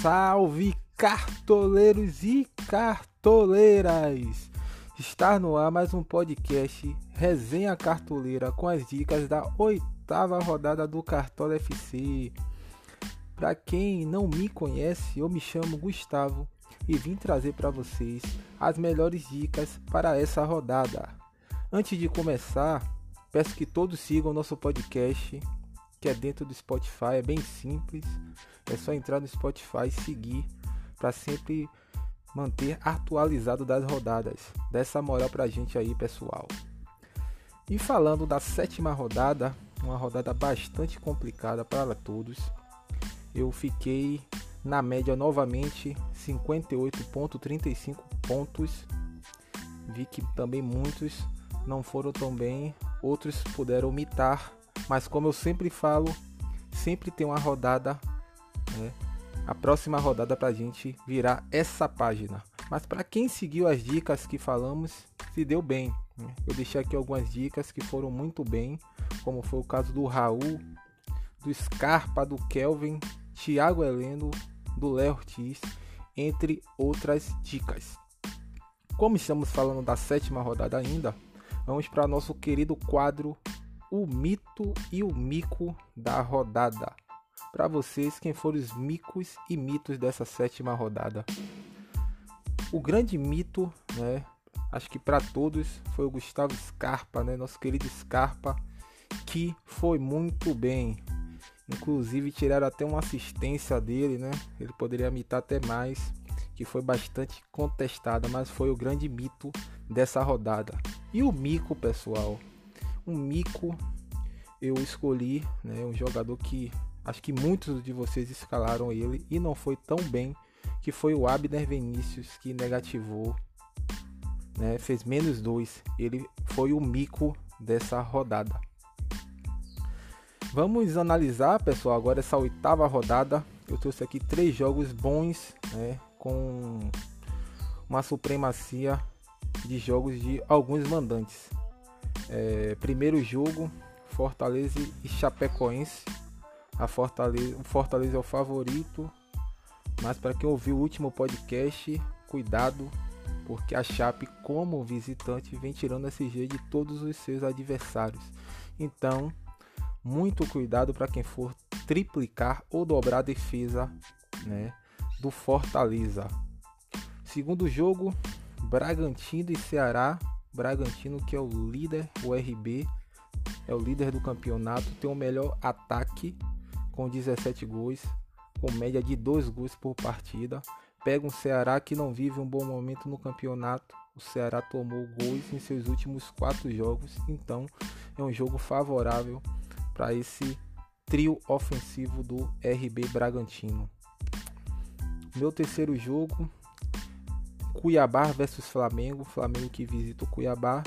Salve cartoleiros e cartoleiras! Está no ar mais um podcast Resenha Cartoleira com as dicas da oitava rodada do Cartola FC. Para quem não me conhece, eu me chamo Gustavo e vim trazer para vocês as melhores dicas para essa rodada. Antes de começar, peço que todos sigam nosso podcast que é dentro do Spotify, é bem simples. É só entrar no Spotify e seguir para sempre manter atualizado das rodadas. Dessa moral pra gente aí, pessoal. E falando da sétima rodada, uma rodada bastante complicada para todos. Eu fiquei na média novamente 58.35 pontos. Vi que também muitos não foram tão bem, outros puderam omitar mas como eu sempre falo, sempre tem uma rodada, né? A próxima rodada para a gente virar essa página. Mas para quem seguiu as dicas que falamos, se deu bem. Né? Eu deixei aqui algumas dicas que foram muito bem, como foi o caso do Raul, do Scarpa, do Kelvin, Thiago Heleno, do Léo Ortiz, entre outras dicas. Como estamos falando da sétima rodada ainda, vamos para nosso querido quadro o mito e o mico da rodada. Para vocês, quem foram os micos e mitos dessa sétima rodada? O grande mito, né? Acho que para todos foi o Gustavo Scarpa, né? Nosso querido Scarpa, que foi muito bem. Inclusive tiraram até uma assistência dele, né? Ele poderia imitar até mais, que foi bastante contestada, mas foi o grande mito dessa rodada. E o mico, pessoal, um mico, eu escolhi né, um jogador que acho que muitos de vocês escalaram ele e não foi tão bem, que foi o Abner Vinícius, que negativou, né, fez menos dois. Ele foi o mico dessa rodada. Vamos analisar, pessoal, agora essa oitava rodada. Eu trouxe aqui três jogos bons, né, com uma supremacia de jogos de alguns mandantes. É, primeiro jogo, Fortaleza e Chapecoense. A Fortaleza, o Fortaleza é o favorito, mas para quem ouviu o último podcast, cuidado, porque a Chape, como visitante, vem tirando SG de todos os seus adversários. Então, muito cuidado para quem for triplicar ou dobrar a defesa né, do Fortaleza. Segundo jogo, Bragantino e Ceará. Bragantino, que é o líder, o RB, é o líder do campeonato, tem o melhor ataque com 17 gols, com média de 2 gols por partida. Pega um Ceará que não vive um bom momento no campeonato. O Ceará tomou gols em seus últimos quatro jogos, então é um jogo favorável para esse trio ofensivo do RB Bragantino. Meu terceiro jogo Cuiabá versus Flamengo. Flamengo que visita o Cuiabá.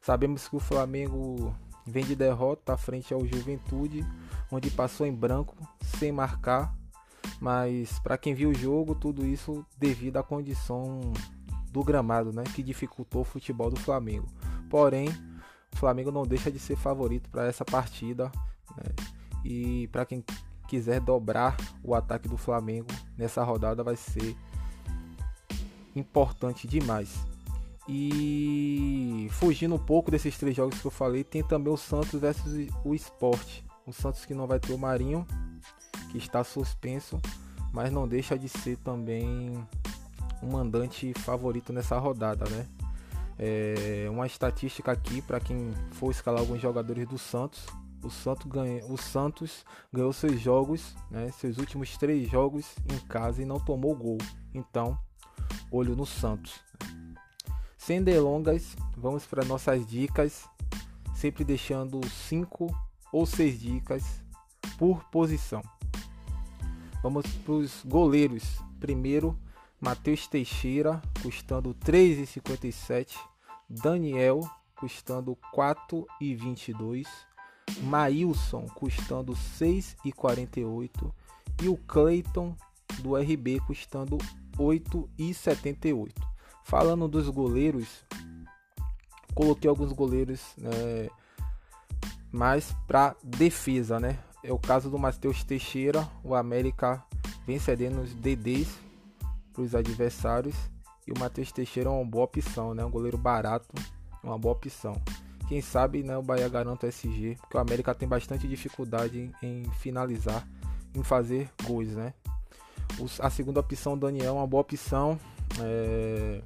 Sabemos que o Flamengo vem de derrota à frente ao Juventude, onde passou em branco, sem marcar. Mas para quem viu o jogo, tudo isso devido à condição do gramado, né, que dificultou o futebol do Flamengo. Porém, o Flamengo não deixa de ser favorito para essa partida. Né? E para quem quiser dobrar o ataque do Flamengo nessa rodada, vai ser importante demais. E fugindo um pouco desses três jogos que eu falei, tem também o Santos versus o Sport. O Santos que não vai ter o Marinho, que está suspenso, mas não deixa de ser também um mandante favorito nessa rodada, né? É uma estatística aqui para quem for escalar alguns jogadores do Santos. O Santos, ganha, o Santos ganhou seus jogos, né, seus últimos três jogos em casa e não tomou gol. Então, olho no Santos. Sem delongas, vamos para nossas dicas, sempre deixando 5 ou 6 dicas por posição. Vamos para os goleiros. Primeiro, Matheus Teixeira, custando 3,57. Daniel, custando 4,22. Maílson, custando 6,48. E o Clayton, do RB, custando 8,78. Falando dos goleiros, coloquei alguns goleiros né, mais para defesa, né? É o caso do Matheus Teixeira, o América vem cedendo os DDs para os adversários. E o Matheus Teixeira é uma boa opção, né? Um goleiro barato, uma boa opção. Quem sabe né, o Bahia garanta o SG, porque o América tem bastante dificuldade em, em finalizar, em fazer gols, né? A segunda opção, Daniel, é uma boa opção. É,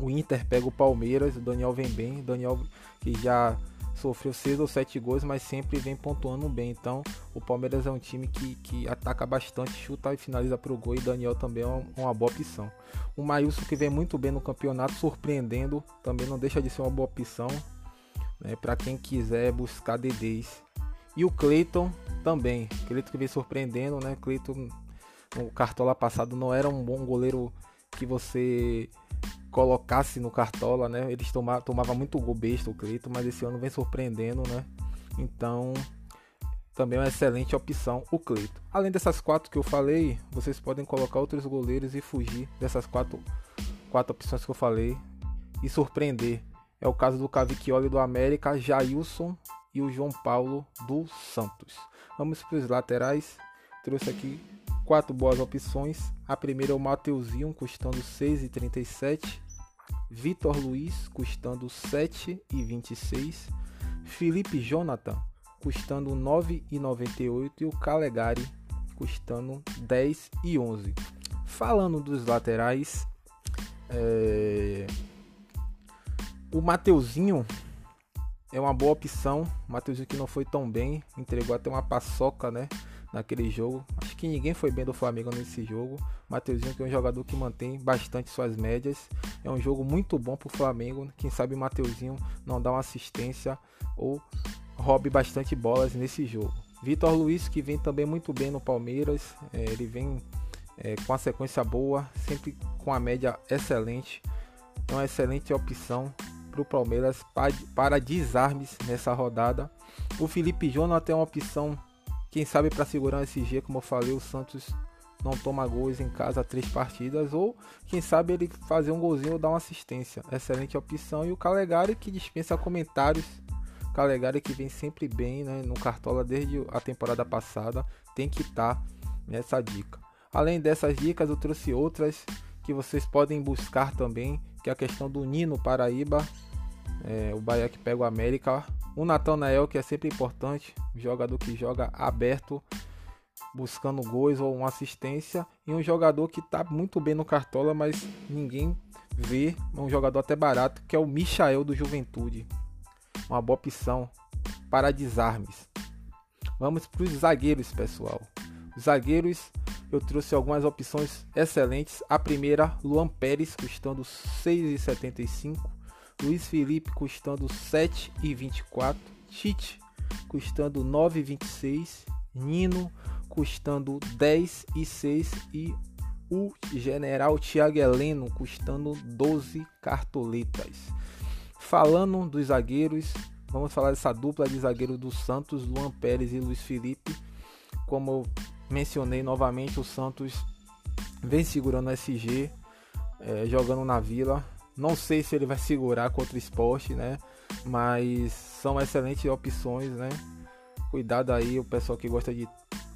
o Inter pega o Palmeiras, o Daniel vem bem, o Daniel que já sofreu 6 ou 7 gols, mas sempre vem pontuando bem. Então, o Palmeiras é um time que, que ataca bastante, chuta e finaliza para o gol. E Daniel também é uma, uma boa opção. O Maílson, que vem muito bem no campeonato, surpreendendo, também não deixa de ser uma boa opção né, para quem quiser buscar DDs. E o Cleiton também. Cleiton que vem surpreendendo, né? Cleiton no cartola passado não era um bom goleiro que você colocasse no cartola, né? Eles tomavam tomava muito gol besta o Cleiton, mas esse ano vem surpreendendo, né? Então, também é uma excelente opção o Cleiton. Além dessas quatro que eu falei, vocês podem colocar outros goleiros e fugir dessas quatro, quatro opções que eu falei e surpreender. É o caso do Cavicchioli do América, Jailson e o João Paulo do Santos. Vamos para os laterais. Trouxe aqui quatro boas opções. A primeira é o Mateuzinho, custando 6,37. Vitor Luiz, custando 7,26. Felipe Jonathan, custando 9,98. E o Calegari, custando 10,11. Falando dos laterais, é... o Mateuzinho é uma boa opção. Mateuzinho que não foi tão bem, entregou até uma paçoca, né? Naquele jogo. Acho que ninguém foi bem do Flamengo nesse jogo. Mateuzinho que é um jogador que mantém bastante suas médias. É um jogo muito bom para o Flamengo. Quem sabe Mateuzinho não dá uma assistência ou roube bastante bolas nesse jogo. Vitor Luiz que vem também muito bem no Palmeiras. É, ele vem é, com a sequência boa, sempre com a média excelente. É uma excelente opção para o Palmeiras para, desarmes nessa rodada. O Felipe Jonas tem uma opção quem sabe para segurar esse G, como eu falei, o Santos não toma gols em casa três partidas ou quem sabe ele fazer um golzinho ou dar uma assistência. Excelente opção e o Calegari que dispensa comentários. Calegari que vem sempre bem, né, no cartola desde a temporada passada, tem que estar tá nessa dica. Além dessas dicas, eu trouxe outras que vocês podem buscar também, que é a questão do Nino Paraíba, é, o Bahia que pega o América o Natanael, que é sempre importante, jogador que joga aberto, buscando gols ou uma assistência. E um jogador que está muito bem no Cartola, mas ninguém vê. É um jogador até barato, que é o Michael do Juventude. Uma boa opção para desarmes. Vamos para os zagueiros, pessoal. Os zagueiros, eu trouxe algumas opções excelentes. A primeira, Luan Pérez, custando 6,75. Luiz Felipe custando 7,24, Tite custando 9,26, Nino custando 10,6 e o General Thiago Heleno custando 12 cartoletas. Falando dos zagueiros, vamos falar dessa dupla de zagueiro do Santos, Luan Pérez e Luiz Felipe. Como eu mencionei novamente, o Santos vem segurando o SG, é, jogando na Vila, não sei se ele vai segurar contra o esporte, né? Mas são excelentes opções, né? Cuidado aí, o pessoal que gosta de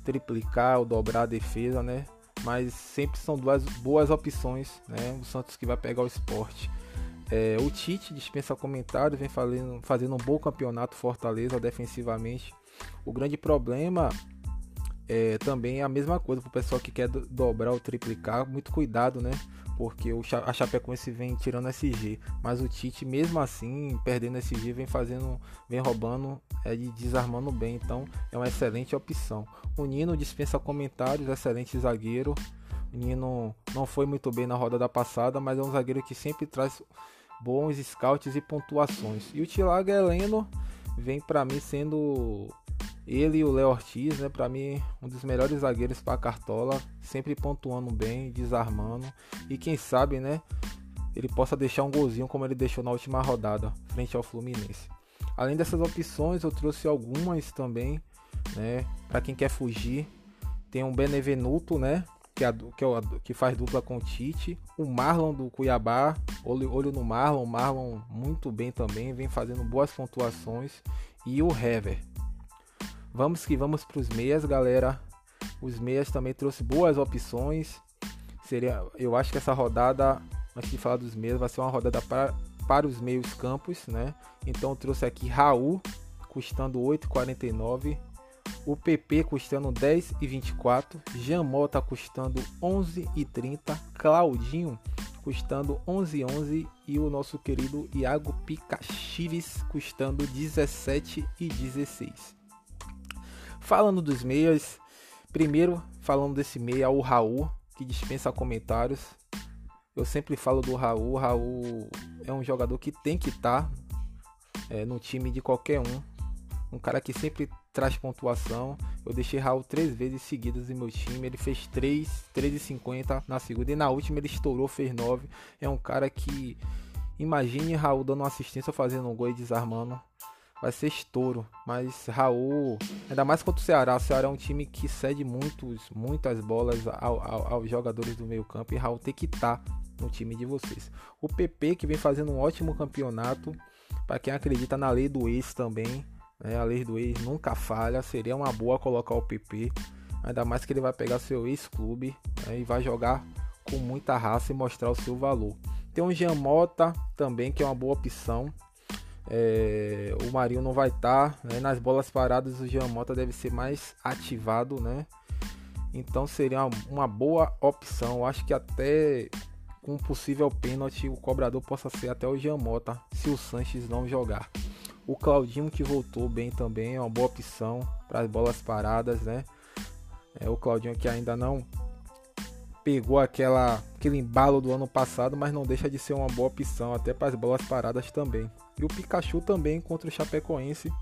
triplicar ou dobrar a defesa, né? Mas sempre são duas boas opções, né? O Santos que vai pegar o esporte. É, o Tite dispensa comentários, vem fazendo, fazendo um bom campeonato Fortaleza defensivamente. O grande problema é também a mesma coisa para o pessoal que quer dobrar ou triplicar. Muito cuidado, né? Porque a Chapecoense vem tirando SG, mas o Tite mesmo assim, perdendo SG, vem fazendo, vem roubando, é de desarmando bem, então é uma excelente opção. O Nino dispensa comentários, excelente zagueiro. O Nino não foi muito bem na roda da passada, mas é um zagueiro que sempre traz bons scouts e pontuações. E o Thiago Heleno vem para mim sendo ele e o Léo Ortiz, né, para mim, um dos melhores zagueiros para Cartola, sempre pontuando bem, desarmando e quem sabe, né, ele possa deixar um golzinho como ele deixou na última rodada, frente ao Fluminense. Além dessas opções, eu trouxe algumas também, né, para quem quer fugir. Tem um Benevenuto, né, que, é, que, é, que faz dupla com o Tite, o Marlon do Cuiabá, olho, olho no Marlon, Marlon muito bem também, vem fazendo boas pontuações, e o Hever Vamos que vamos para os meias, galera. Os meias também trouxe boas opções. Seria, eu acho que essa rodada, antes de falar dos meias, vai ser uma rodada para, para os meios campos, né? Então trouxe aqui Raul custando 8,49, o PP custando 10,24, Jamota custando 11,30, Claudinho custando 11,11 e o nosso querido Iago Picachives custando 17,16. Falando dos meias, primeiro falando desse meia, o Raul, que dispensa comentários. Eu sempre falo do Raul. O Raul é um jogador que tem que estar tá, é, no time de qualquer um. Um cara que sempre traz pontuação. Eu deixei Raul três vezes seguidas em meu time. Ele fez 3, 3,50 na segunda. E na última ele estourou, fez 9. É um cara que. Imagine Raul dando uma assistência, fazendo um gol e desarmando vai ser estouro. Mas Raul, ainda mais contra o Ceará. O Ceará é um time que cede muitos, muitas bolas ao, ao, aos jogadores do meio campo. E Raul tem que estar tá no time de vocês. O PP que vem fazendo um ótimo campeonato. Para quem acredita na lei do ex também. Né? A lei do ex nunca falha. Seria uma boa colocar o PP. Ainda mais que ele vai pegar seu ex-clube né? e vai jogar com muita raça e mostrar o seu valor. Tem o Jean Mota também, que é uma boa opção. É, o Marinho não vai estar. Tá, né? Nas bolas paradas o Jean Mota deve ser mais ativado, né? Então seria uma, uma boa opção. Eu acho que até com um possível pênalti o cobrador possa ser até o Jean Mota, se o Sanches não jogar. O Claudinho que voltou bem também é uma boa opção para as bolas paradas, né? É o Claudinho que ainda não pegou aquela, aquele embalo do ano passado, mas não deixa de ser uma boa opção até para as bolas paradas também. E o Pikachu também contra o Chapecoense.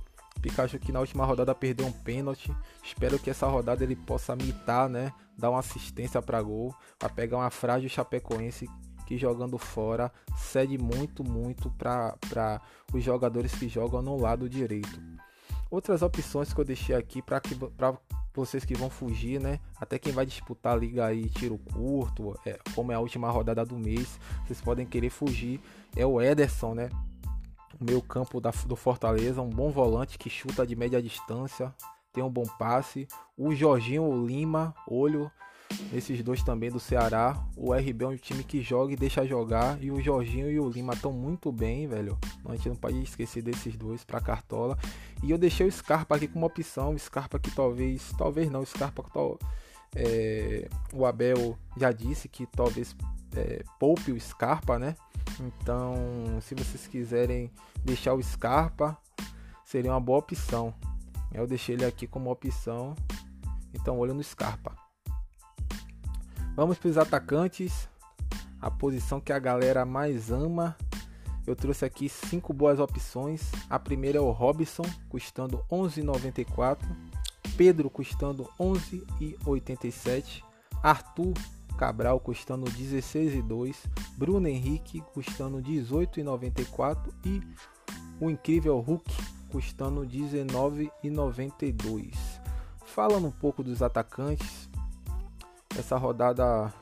Pikachu que na última rodada perdeu um pênalti. Espero que essa rodada ele possa mitar, né? Dar uma assistência para gol, para pegar uma frágil Chapecoense que jogando fora cede muito, muito para os jogadores que jogam no lado direito. Outras opções que eu deixei aqui para vocês que vão fugir, né? Até quem vai disputar a liga aí tiro curto, é, como é a última rodada do mês, vocês podem querer fugir. É o Ederson, né? O meio campo da, do Fortaleza, um bom volante que chuta de média distância, tem um bom passe. O Jorginho Lima, olho esses dois também do Ceará. O RB é um time que joga e deixa jogar. E o Jorginho e o Lima estão muito bem, velho. A gente não pode esquecer desses dois para cartola. E eu deixei o Scarpa aqui como opção. O Scarpa que talvez, talvez não, o Scarpa tal, é, o Abel já disse que talvez é, poupe o Scarpa, né? Então, se vocês quiserem deixar o Scarpa, seria uma boa opção. Eu deixei ele aqui como opção. Então, olho no Scarpa. Vamos para os atacantes, a posição que a galera mais ama. Eu trouxe aqui cinco boas opções. A primeira é o Robson, custando 11,94. Pedro custando 11,87. Arthur Cabral custando 16,2. Bruno Henrique custando 18,94 e o incrível Hulk custando 19,92. Falando um pouco dos atacantes, essa rodada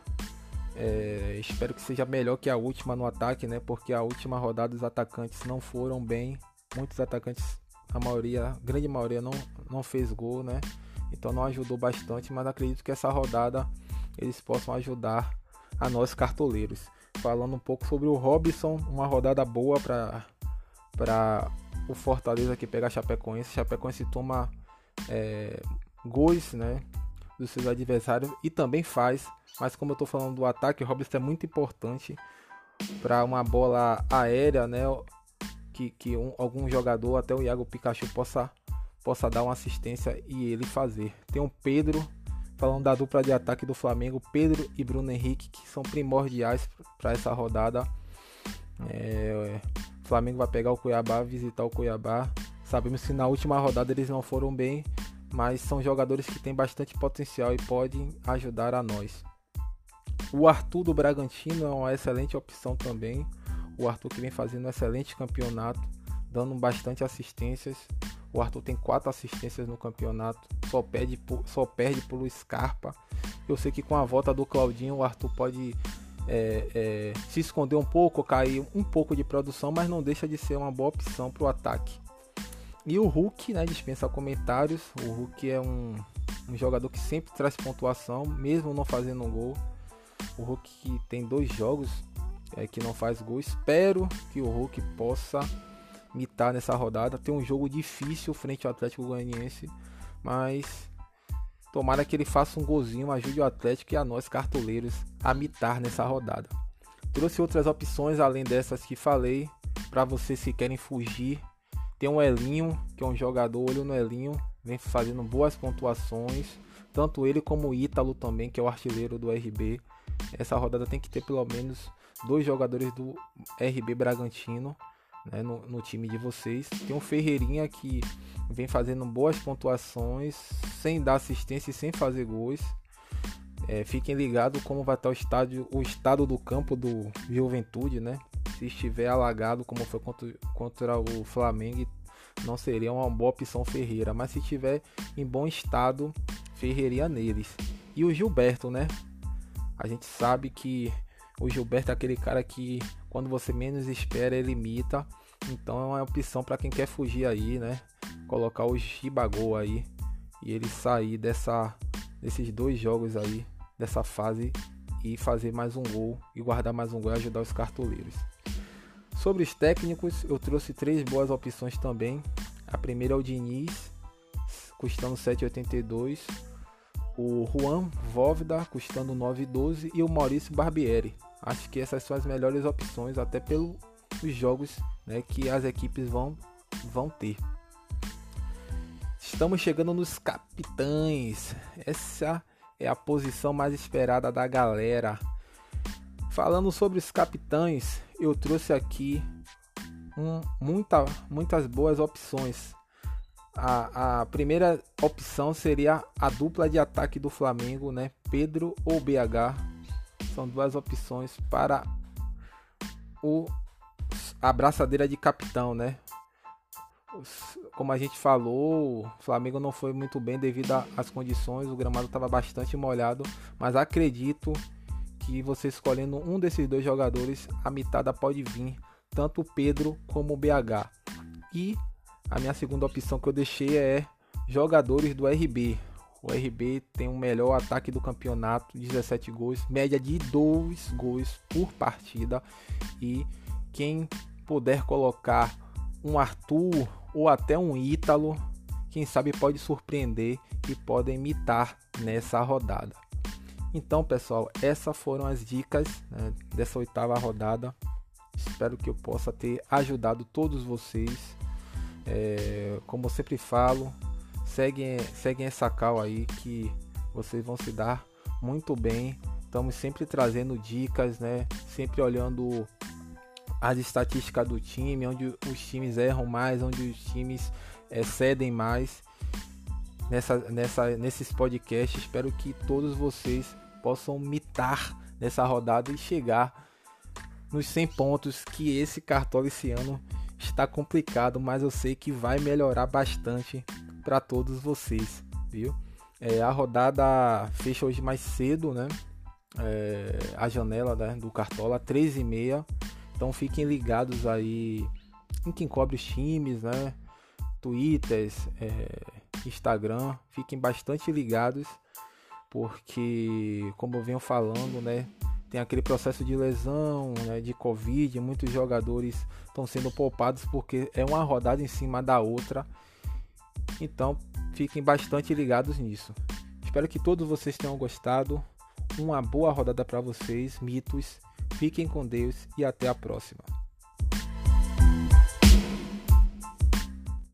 é, espero que seja melhor que a última no ataque, né? Porque a última rodada os atacantes não foram bem. Muitos atacantes, a maioria, a grande maioria não, não fez gol, né? Então não ajudou bastante, mas acredito que essa rodada eles possam ajudar a nós cartoleiros. Falando um pouco sobre o Robson, uma rodada boa para para o Fortaleza que pega a Chapecoense. Chapecoense toma é, gols, né? Dos seus adversários e também faz. Mas como eu estou falando do ataque, o Robson é muito importante para uma bola aérea, né? Que, que um, algum jogador, até o Iago Pikachu, possa, possa dar uma assistência e ele fazer. Tem o Pedro, falando da dupla de ataque do Flamengo, Pedro e Bruno Henrique, que são primordiais para essa rodada. É, o Flamengo vai pegar o Cuiabá, visitar o Cuiabá. Sabemos que na última rodada eles não foram bem, mas são jogadores que têm bastante potencial e podem ajudar a nós. O Arthur do Bragantino é uma excelente opção também. O Arthur que vem fazendo um excelente campeonato, dando bastante assistências. O Arthur tem quatro assistências no campeonato, só perde, só perde pelo Scarpa. Eu sei que com a volta do Claudinho, o Arthur pode é, é, se esconder um pouco, cair um pouco de produção, mas não deixa de ser uma boa opção para o ataque. E o Hulk, né, dispensa comentários. O Hulk é um um jogador que sempre traz pontuação, mesmo não fazendo um gol. O Hulk tem dois jogos é, que não faz gol. Espero que o Hulk possa mitar nessa rodada. Tem um jogo difícil frente ao Atlético Goianiense, mas tomara que ele faça um golzinho, ajude o Atlético e a nós cartoleiros a mitar nessa rodada. Trouxe outras opções além dessas que falei para vocês que querem fugir. Tem um Elinho, que é um jogador olho no Elinho, vem fazendo boas pontuações. Tanto ele como o Ítalo também, que é o artilheiro do RB. Essa rodada tem que ter pelo menos dois jogadores do RB Bragantino né, no, no, time de vocês. Tem um Ferreirinha que vem fazendo boas pontuações, sem dar assistência e sem fazer gols. É, fiquem ligados como vai estar o, estádio, o estado do campo do Juventude, né? Se estiver alagado, como foi contra, contra o Flamengo, não seria uma boa opção Ferreira. Mas se estiver em bom estado, Ferreiria neles. E o Gilberto, né? A gente sabe que o Gilberto é aquele cara que quando você menos espera ele imita. Então é uma opção para quem quer fugir aí, né? Colocar o Shibagol aí e ele sair dessa desses dois jogos aí, dessa fase e fazer mais um gol e guardar mais um gol e ajudar os cartoleiros. Sobre os técnicos, eu trouxe três boas opções também. A primeira é o Diniz, custando 7,82 o Juan Vóvida custando 9,12 e o Maurício Barbieri. Acho que essas são as melhores opções, até pelos jogos né, que as equipes vão, vão ter. Estamos chegando nos capitães. Essa é a posição mais esperada da galera. Falando sobre os capitães, eu trouxe aqui um, muita, muitas boas opções a, a primeira opção seria a dupla de ataque do Flamengo, né? Pedro ou BH. São duas opções para o a braçadeira de capitão, né? Como a gente falou, o Flamengo não foi muito bem devido às condições, o gramado estava bastante molhado, mas acredito você escolhendo um desses dois jogadores, a mitada pode vir, tanto o Pedro como o BH. E a minha segunda opção que eu deixei é jogadores do RB. O RB tem o melhor ataque do campeonato, 17 gols, média de 2 gols por partida. E quem puder colocar um Arthur ou até um Ítalo, quem sabe pode surpreender e pode imitar nessa rodada. Então, pessoal, essas foram as dicas né, dessa oitava rodada. Espero que eu possa ter ajudado todos vocês é, como eu sempre falo, seguem, seguem essa cal aí que vocês vão se dar muito bem. Estamos sempre trazendo dicas, né? Sempre olhando as estatísticas do time, onde os times erram mais, onde os times é, cedem mais. Nessa, nessa, nesses podcasts, espero que todos vocês possam mitar nessa rodada e chegar nos 100 pontos que esse cartola esse ano está complicado, mas eu sei que vai melhorar bastante para todos vocês, viu? É, a rodada fecha hoje mais cedo, né? É, a janela né, do Cartola, 13 e meia. Então fiquem ligados aí em quem cobre os times, né? Twitter, é, Instagram, fiquem bastante ligados, porque como eu venho falando, né? tem aquele processo de lesão, né, de Covid, muitos jogadores estão sendo poupados porque é uma rodada em cima da outra. Então, fiquem bastante ligados nisso. Espero que todos vocês tenham gostado. Uma boa rodada para vocês, mitos. Fiquem com Deus e até a próxima.